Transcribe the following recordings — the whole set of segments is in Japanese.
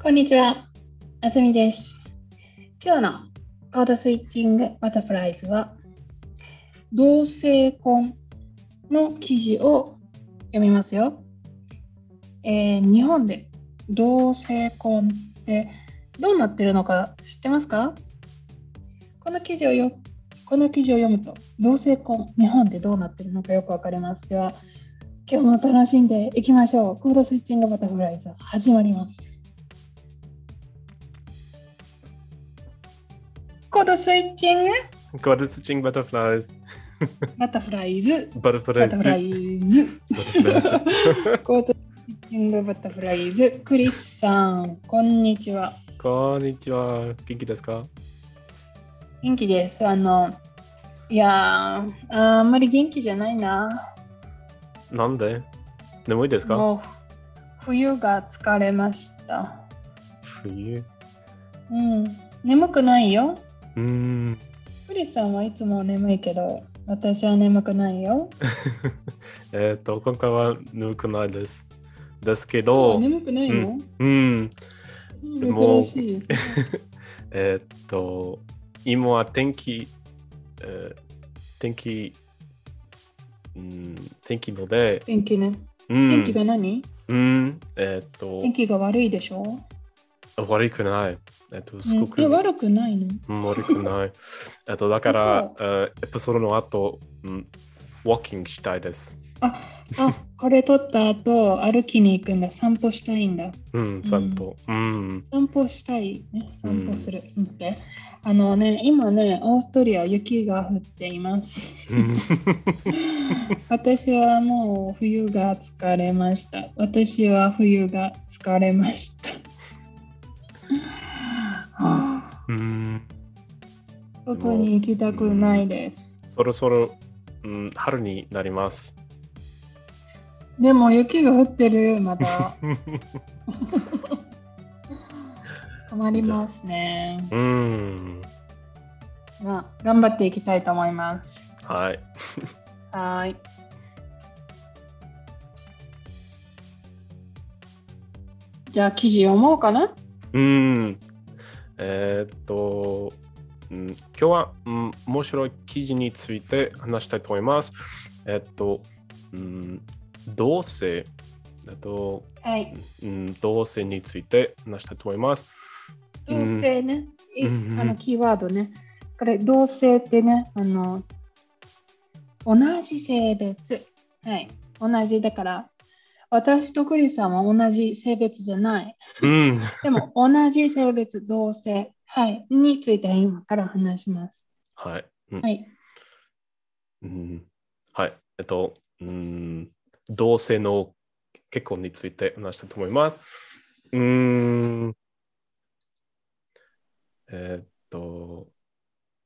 こんにちは、あずみです。今日のコードスイッチングバタフライズは、同性婚の記事を読みますよ。えー日本で同性婚ってどうなってるのか知ってますか？この記事をよこの記事を読むと、同性婚、日本でどうなってるのかよくわかります。では、今日も楽しんでいきましょう。コードスイッチングバタフライズ始まります。コードスイッチング God is switching butterflies. バタフライズ。バ.タフライズ。Butterflies. コードスイッチングバタフライズ。クリスさん、こんにちは。こんにちは。元気ですか？元気です。あの、いやー、あんまり元気じゃないな。なんで？眠いですか？冬が疲れました。冬？うん、眠くないよ。うーん。クリスさんはいつも眠いけど、私は眠くないよ。えっと、今回は眠くないです。ですけあど、眠くないの、うん。もう珍しいですね。えっと、今は天気、えー天気、うん、天気ので、天気ね。うん、天気が何、うん、えっと、天気が悪いでしょ、悪くない。えっと、すうんごく、え悪くないの？うん悪くない。えっと、だから、えーエピソードの後、うん、ウォーキングしたいです。あ、あ、これ撮った後、歩きに行くんだ。散歩したいんだ。うん、散歩。うん。散歩したいね。うん散歩する。見てあのね、今ね、オーストリア雪が降っています。うん 私はもう冬が疲れました。私は冬が疲れました。はあうん外に行きたくないです。そろそろ、うん、春になります。でも雪が降ってる、まだ。困りますね。うん。まあ、頑張っていきたいと思います。はい。はーい。じゃあ、記事読もうかなうん。えーっと、うん、今日は、うん、面白い記事について話したいと思います。えーっと、うん、同性、えっと、はい。うん、同性について話したいと思います。同性ね。うんあの、キーワードね。これ、同性ってね、あの、同じ性別。はい。同じだから、私とクリスさんは同じ性別じゃない。うん。でも、同じ性別、同性。はい。について今から話します。はい。うんはい。うんはい。えっと、うん、同性の結婚について話したいと思います。うーん。えっと、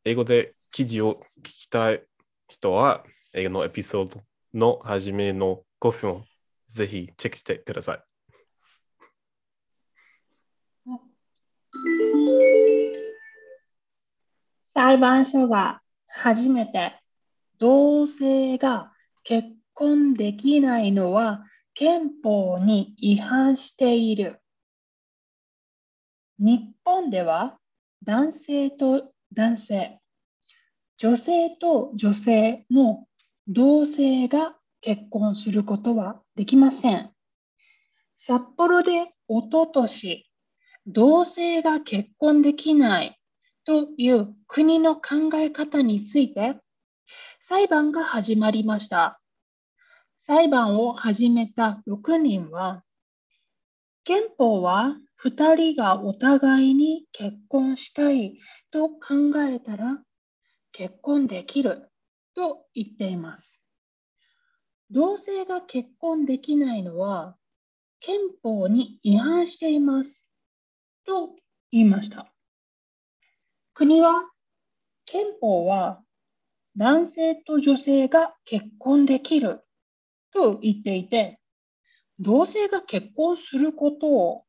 英語で記事を聞きたい人は、英語のエピソードの初めの5分をぜひチェックしてください。裁判所が初めて同性が結婚できないのは憲法に違反している。日本では男性と男性、女性と女性の同性が結婚することはできません。札幌でおととし、同性が結婚できないという国の考え方について裁判が始まりました。裁判を始めた6人は、憲法は2人がお互いに結婚したいと考えたら結婚できると言っています。同性が結婚できないのは憲法に違反していますと言いました。国は憲法は男性と女性が結婚できると言っていて、同性が結婚することを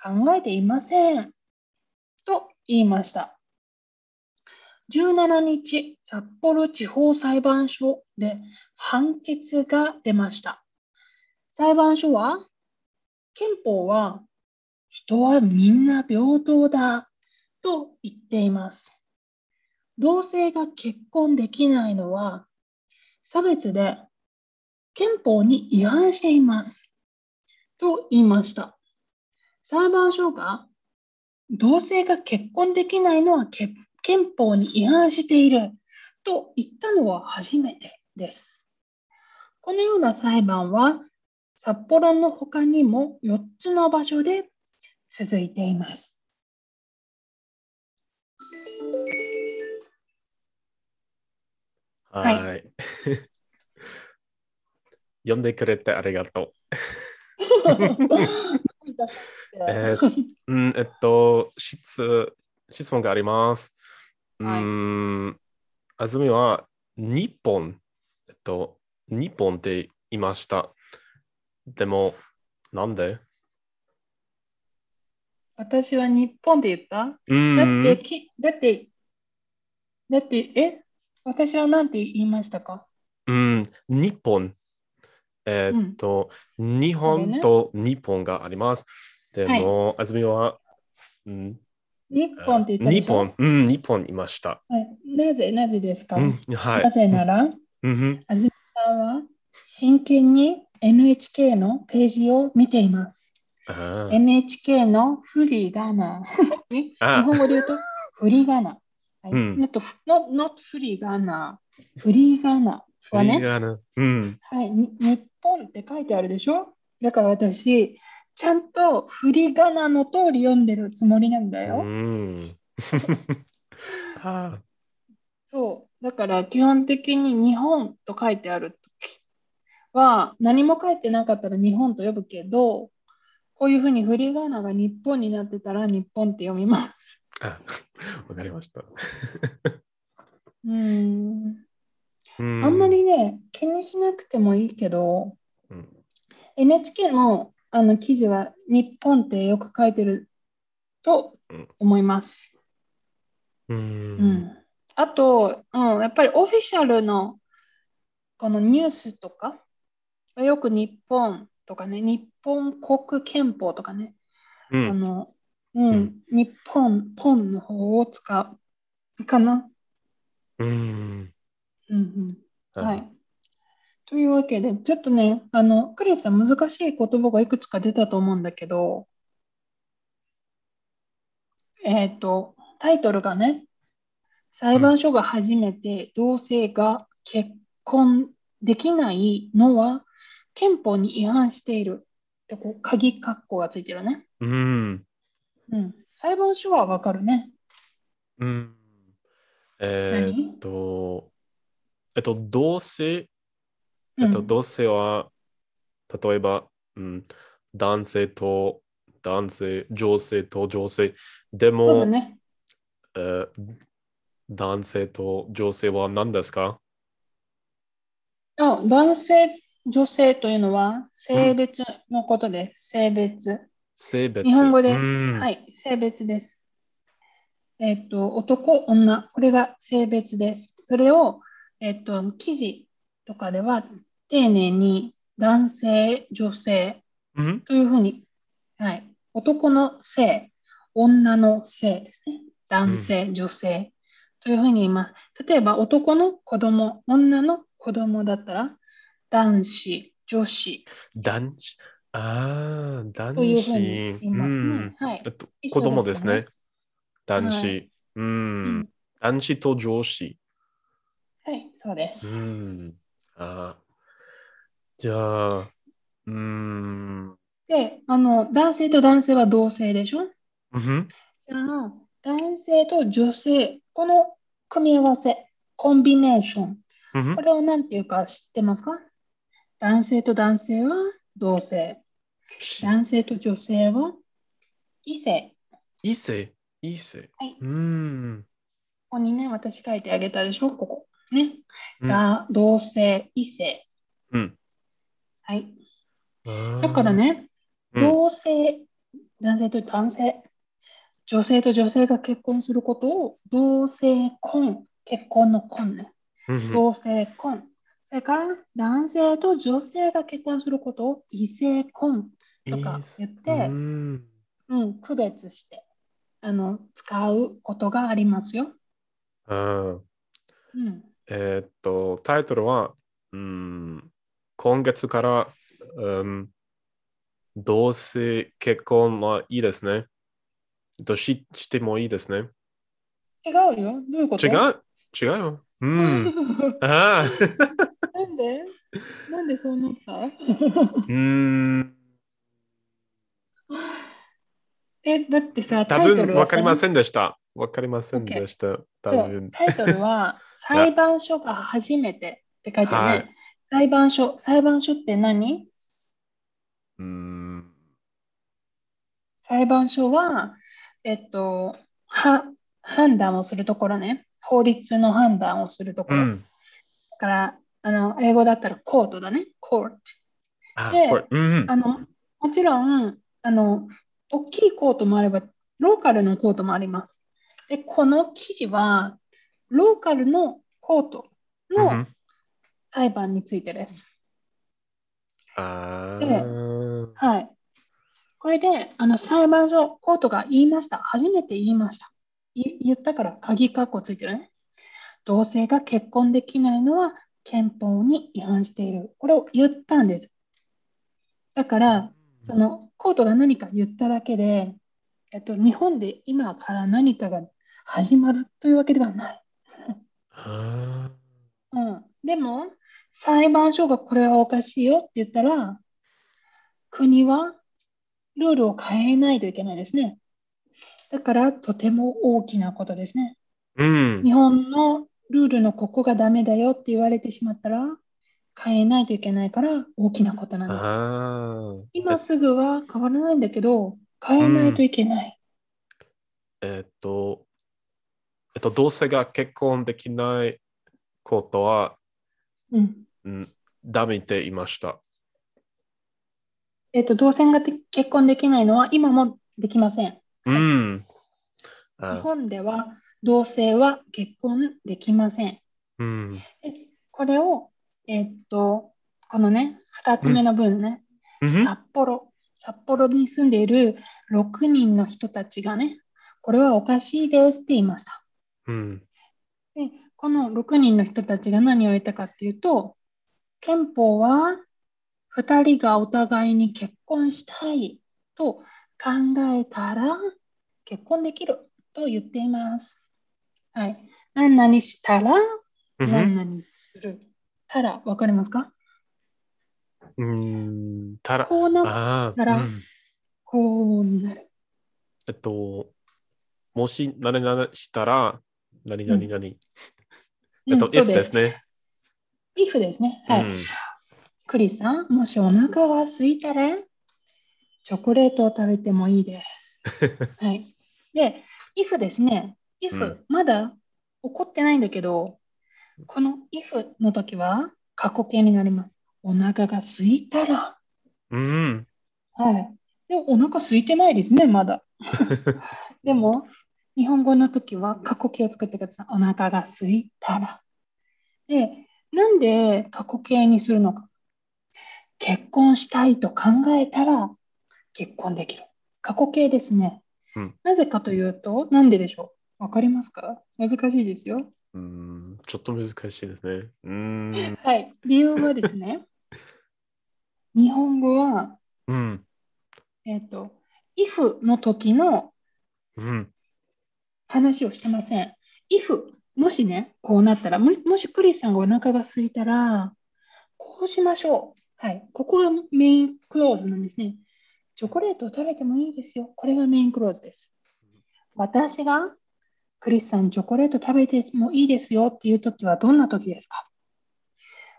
考えていませんと言いました。17日、札幌地方裁判所で判決が出ました。裁判所は、憲法は人はみんな平等だと言っています。同性が結婚できないのは差別で憲法に違反しています。と言いました。裁判所が同性が結婚できないのはけ憲法に違反していると言ったのは初めてです。このような裁判は札幌の他にも4つの場所で続いています。はい。はい 読んでくれてありがと いたしましてえう。うん、えっと、質、質問があります。うはい。ーん、あずみは日本、えっと、日本って言いました？でも、なんで？私は日本で言った？うだん。って、きだって、だって、え？私は何て言いましたか？うん、日本。えーっと、日本と日本があります。でも、あずみは、うん、日本って言ったでしょ？日本、うん、日本いました。はい、なぜ、なぜですか、うん、はい。なぜなら、うんうんあずみさんは真剣に NHK のページを見ています。NHK のフリーガナー。ね日あ本語で言うと、フリーガナー。はいうん not, not, フリーガナー。フリーガナーはね、フリーガナうん。はい、に日本って書いてあるでしょ？だから私、ちゃんとフリーガナーの通り読んでるつもりなんだうよ。ん。あ そう。だから基本的に日本と書いてあるときは何も書いてなかったら日本と呼ぶけど、こういうふうにフリーガナーが日本になってたら日本って読みます。あ、わかりました。うん。うんあんまりね、気にしなくてもいいけど、うん NHK のあの記事は日本ってよく書いてると思います。う。うんん、あと、うん、やっぱりオフィシャルのこのニュースとか、よく日本とかね、日本国憲法とかね、うん。あの、うん、うん日本、ポンの方を使うかな。うん。うんうん、はい。というわけで、ちょっとね、あの、クリスさん、難しい言葉がいくつか出たと思うんだけど、えっと、タイトルがね、裁判所が初めて同性が結婚できないのは憲法に違反しているってこう鍵括弧がついてるね。うん。うん。裁判所はわかるね。うん。えーっと、えっと、同性、えっと、うん同性は、例えば、うん、男性と男性、女性と女性。でも、ね。えー男性と女性は何ですか？あ、男性、女性というのは性別のことです。性別。性別。日本語でうんはい、性別です。えっと、男、女、これが性別です。それを、えっと、記事とかでは丁寧に男性、女性うん？というふうに、はい、男の性、女の性ですね。男性、女性というふうに言います。例えば、男の子供、女の子供だったら、男子、女子男子？ああ、男というふうに子。言いますうんね。はい子供ですね。ですよね男子。はいうん。男子と女子。はい、そうでうす。ん。じゃあ、うん。で、あの、男性と男性は同性でしょ？うんじゃあ、男性と女性、この組み合わせ、コンビネーション、うんこれを何て言うか知ってますか？男性と男性は同性。し男性と女性は異性。異性？異性。はい。うん。ここにね、私書いてあげたでしょ？ここ。ね。うんだ同性、異性。うん。はい。だだから、ね、うん同性、男性と男性、女性と女性が結婚することを同性婚、結婚の婚ね。うん同性婚。それから男性と女性が結婚することを異性婚とか言ってうん。うん、区別してあの使うことがありますよ。うんうん、えーっと、タイトルは、うん、今月から、うん、同性結婚はいいですね。とししてもいいですね。違うよ。どういうこと？違う？違うよ。うん。ああ。なんで？なんでそうなった？うん。え、だってさ、多分わかりまさせんでした。わかりませんでした。多そう分。タイトルは裁判所が初めてって書いてあるね。はい裁判所、裁判所って何？うん。裁判所は、えっと、は判断をするところね。法律の判断をするところ。うん。だから、あの、英語だったらコートだね。コート。あ、で。うん。あの、もちろん、あの、大きいコートもあれば、ローカルのコートもあります。で、この記事は、ローカルのコートのうん裁判についてです。あでーはい。これで、あの、裁判所、コートが言いました。初めて言いました。い言ったから、鍵括弧ついてるね。同性が結婚できないのは憲法に違反している。これを言ったんです。だから、そのコートが何か言っただけで、えっと、日本で今から何かが始まるというわけではない。あうん、でも、裁判所がこれはおかしいよって言ったら、国はルールを変えないといけないですね。だから、とても大きなことですね。ーうん。日本のルールのここがダメだよって言われてしまったら、変えないといけないから大きなことなんです。今すぐは変わらないんだけど、変えないといけない。えっと、えっと、同性が結婚できないことは、うん。うん、ダメって言いました。えっと、同性がて結婚できないのは今もできません。うん。日あ本では同性は結婚できません。うん。でこれを、えっと、このね、2つ目の文ね、うん札幌、札幌に住んでいる6人の人たちがね、これはおかしいですって言いました。うん。で、この6人の人たちが何を言ったかっていうと、憲法は2人がお互いに結婚したいと考えたら結婚できると言っています。はい。何々したらうん何々する。たら、わかりますか？うん。たら、こうな、ああ、たらうんこうなる。えっと、もし何々したら、何々何、えっと、if で。ですすね。if ですね。はい。うんクリスさん、もしお腹が空いたら、チョコレートを食べてもいいです。はい。で、if ですね。if、うんまだ起こってないんだけど、この if の時は過去形になります。お腹が空いたら。うん。はい。で、お腹空いてないですね、まだ。でも、日本語の時は過去形を作ってください。お腹が空いたら。で、なんで過去形にするのか。結婚したいと考えたら結婚できる。過去形ですね。うんなぜかというと、なんででしょう？わかりますか？難しいですよ。うんちょっと難しいですね。うん。はい。理由はですね、日本語は、うん。えっ、と、if の時のうん。話をしてません。if、もしね、こうなったら、もしクリスさんがお腹が空いたら、こうしましょう。はい。ここがメインクローズなんですね。チョコレートを食べてもいいですよ。これがメインクローズです。私がクリスさん、チョコレート食べてもいいですよっていうときはどんなときですか？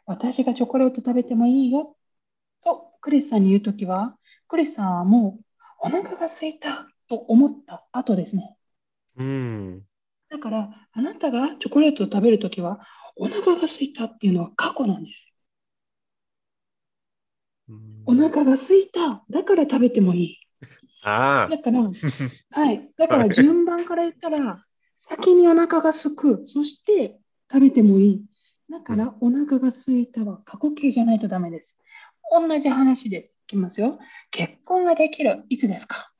私がチョコレート食べてもいいよとクリスさんに言うときは、クリスさんはもうお腹が空いたと思った後ですね。うん。だから、あなたがチョコレートを食べるときは、お腹が空いたっていうのは過去なんです。お腹が空いた。だから食べてもいい。ああだ。から、はい。だから順番から言ったら、先にお腹が空く。そして食べてもいい。だから、お腹が空いたは過去形じゃないとダメです。同じ話でいきますよ。結婚ができる。いつですか？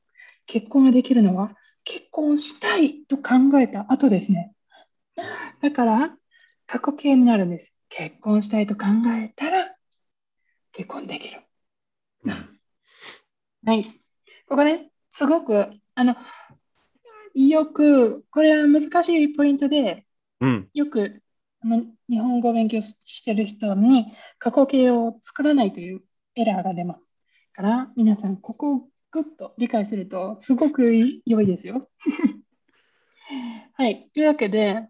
結婚ができるのは結婚したいと考えた後ですね。だから過去形になるんです。結婚したいと考えたら結婚できる。はい。ここね、すごく、あの、よく、これは難しいポイントで、うん。よくあの日本語を勉強ししてる人に過去形を作らないというエラーが出ます。から皆さん、ここをぐっと理解するとすごく良いですよ。はい。というわけで、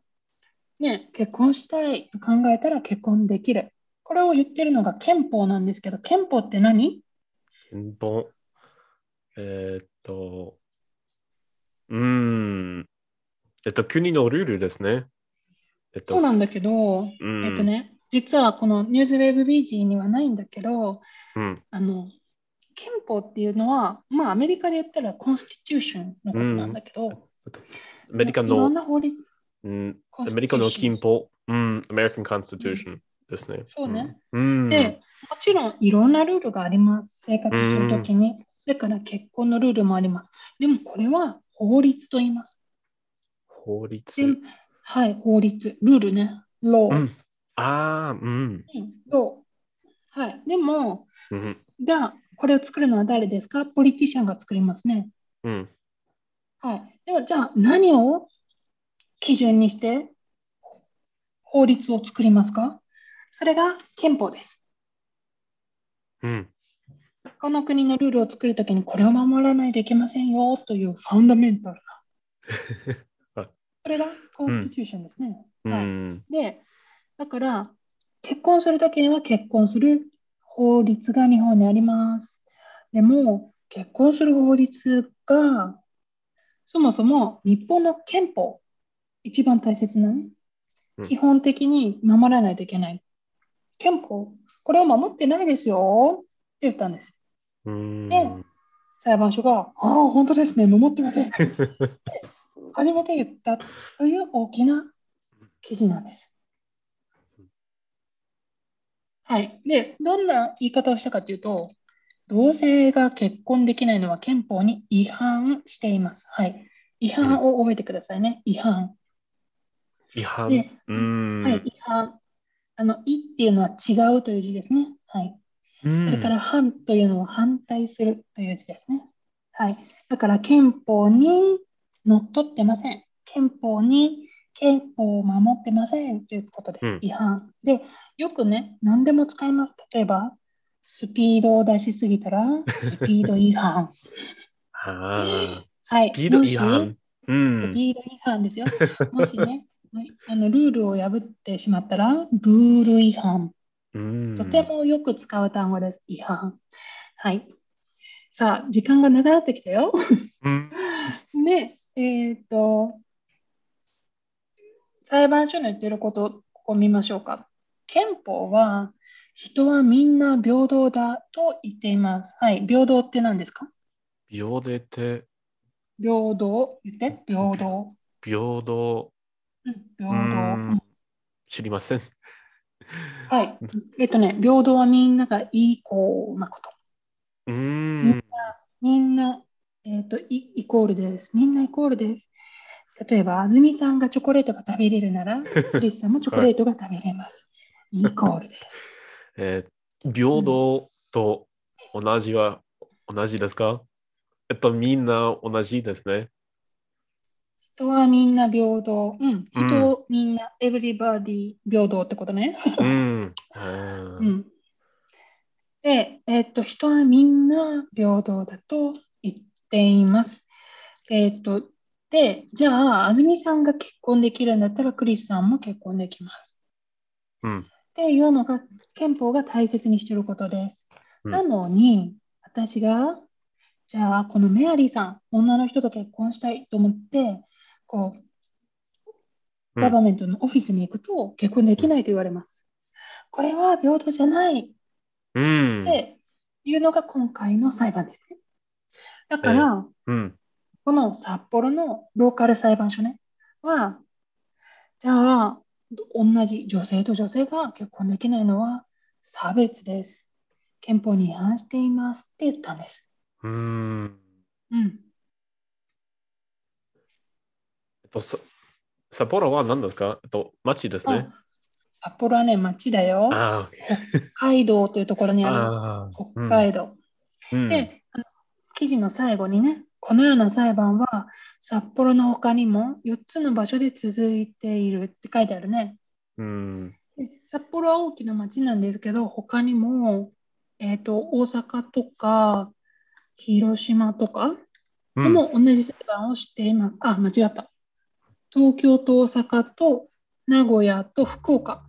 ね、結婚したいと考えたら結婚できる。これを言ってるのが憲法なんですけど、憲法って何？憲法。えーっと、うーん。えっと、国のルールですね。えっと、そうなんだけど、うんえっとね、実はこのニュースウェーブビーにはないんだけど、うん。あの憲法っていうのは、まあ、アメリカで言ったらコンスティテューションのことなんだけど、アメリカいろんの、な法律、うん、コンスアメリカのティテューションですね。そうね。うん。で、もちろんいろんなルールがあります。生活するときに。だから結婚のルールもあります。でもこれは法律と言います。法律。ではい、法律、ルールね。law う。ん。ああ、うん。うん、law はい。でも、うん。じゃあ、これを作るのは誰ですか？ポリティシャンが作りますね。うん。はい。では、じゃあ、何を基準にして法律を作りますか？それが憲法です。うん。この国のルールを作るときにこれを守らないといけませんよというファンダメンタルな。は いこれがコンスティテューションですね。うはい、ん。で、だから、結婚するときには結婚する法律が日本にあります。でも、結婚する法律が、そもそも日本の憲法、一番大切なね、うん基本的に守らないといけない。憲法、これを守ってないですよって言ったんです。うん。で裁判所が、ああ、本当ですね、守ってません。初めて言ったという大きな記事なんです。はい。で、どんな言い方をしたかというと、同性が結婚できないのは憲法に違反しています。はい。違反を覚えてくださいね。違反。違反。でうん。はい、違反。あの、いっていうのは違うという字ですね。はい。うんそれから反というのは反対するという字ですね。はい。だから憲法にのっとってません。憲法に憲法を守ってませんということです。うん違反。で、よくね、何でも使います。例えば、スピードを出しすぎたらスピード違反。はいスピード違反。うん。スピード違反ですよ。もしね、はいあのルールを破ってしまったら、ルール違反。うんとてもよく使う単語です。違反。はい。さあ、時間が長くなってきたよ。うん。で、えっ、と、裁判所の言ってること、ここ見ましょうか。憲法は、人はみんな平等だと言っています。はい。平等って何ですか？平等って、平等。言って？平等。平等。うん、平等。知りません。はい。えっとね、平等はみんながイコールなこと。うん。みんな、えっとイ、イコールです。みんなイコールです。例えば、安住さんがチョコレートが食べれるなら、クリスさんもチョコレートが食べれます。イコールです。えー平等と同じは同じですか？えっと、みんな同じですね。人はみんな平等。うん。人、みんな、everybody 平等ってことね。うん。うん。で、えっと、人はみんな平等だと言っています。えっと、で、じゃあ、安住さんが結婚できるんだったら、クリスさんも結婚できます。うん。っていうのが憲法が大切にしていることです。うんなのに、私が、じゃあ、このメアリーさん、女の人と結婚したいと思って、こう、うんガバメントのオフィスに行くと結婚できないと言われます。これは平等じゃないっうん。ていうのが今回の裁判ですね。だから、うん。この札幌のローカル裁判所ね、は、じゃあ、同じ女性と女性が結婚できないのは差別です。憲法に違反していますって言ったんです。うん。うん。と、さ札幌は何ですか？えっと、町ですね。あ札幌はね、町だよ。あ北海道というところにあ、あるああ、北海道。うん、で、記事の最後にね、このような裁判は札幌の他にも4つの場所で続いているって書いてあるね。うん、で札幌は大きな町なんですけど、他にも、えー、と大阪とか広島とかでうん、も同じ裁判をしています。あ、間違った。東京と大阪と名古屋と福岡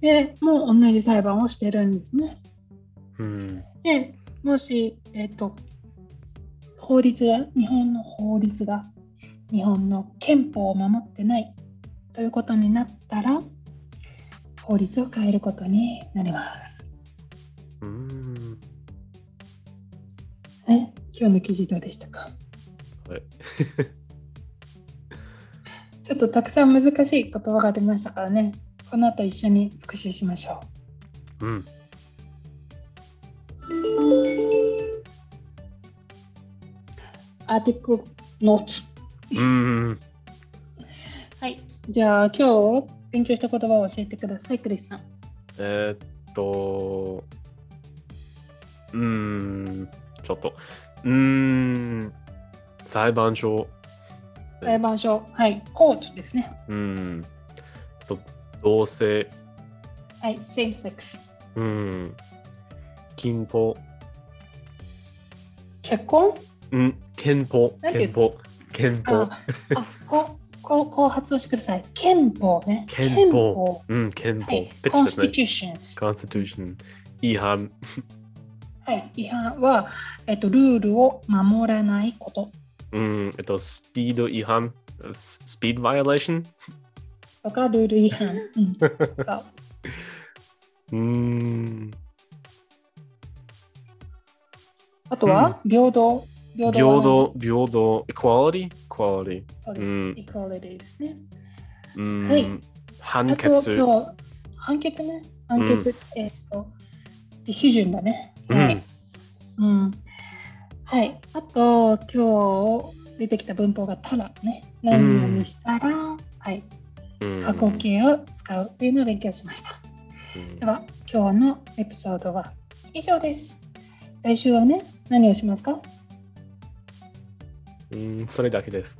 でもう同じ裁判をしてるんですね。うん、で、もし、えっ、と、法律が、日本の法律が、日本の憲法を守ってないということになったら、法律を変えることになります。うん。ね、今日の記事どうでしたか？はい。ちょっとたくさん難しい言葉が出ましたからね、この後一緒に復習しましょう。うん。Article ん。はい。じゃあ今日勉強した言葉を教えてください、クリスさん。えーっと、うーん、ちょっと、うーん、裁判所、裁判所。はい。コートですね。うん、と同性、はい。same sex。うん、金法、結婚？うん、憲法、憲法、憲法あ、あこう、こ う、こう発音してください。憲法ね。憲法うん、憲法、はい。constitutions。Constitution、違反、はい。違反は、えっと、ルールを守らないことうん、えっと、スピード違反、ススピードバイオレーション、とか、ルール違反。うん。そう。うーん、あとは、平等。平等、平等、equality、equality。そうです。うん equality ですね。うんはい判あと、決。今日、判決ね。判決。えっと、ディシジョンだね。はい。うん。はい。あと、今日出てきた文法がただね。何々したら、はい。うん過去形を使うというのを勉強しました。うんでは、今日のエピソードは以上です。来週はね、何をしますか？うん、それだけです。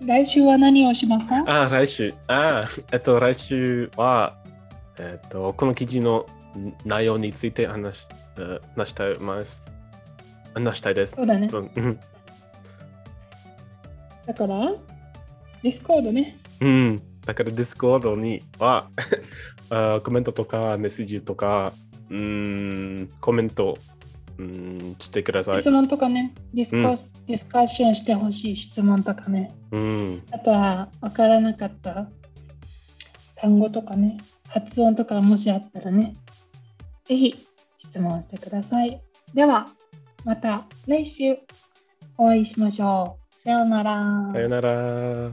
来週は何をしますか？あ、来週。あ、えっと、来週は、えっと、この記事の内容について話しえ話したいます。話したいです。そうだね。そううんだから、ディスコードね。うん。だから、ディスコードには あコメントとかメッセージとか、うん、コメント、うん、してください質。問とかね、ディスコ、うんディスカッションしてほしい質問とかね。うん。あとは分からなかった単語とかね、発音とかもしあったらね、ぜひ質問してください。では、また来週お会いしましょう。さようなら。さよなら。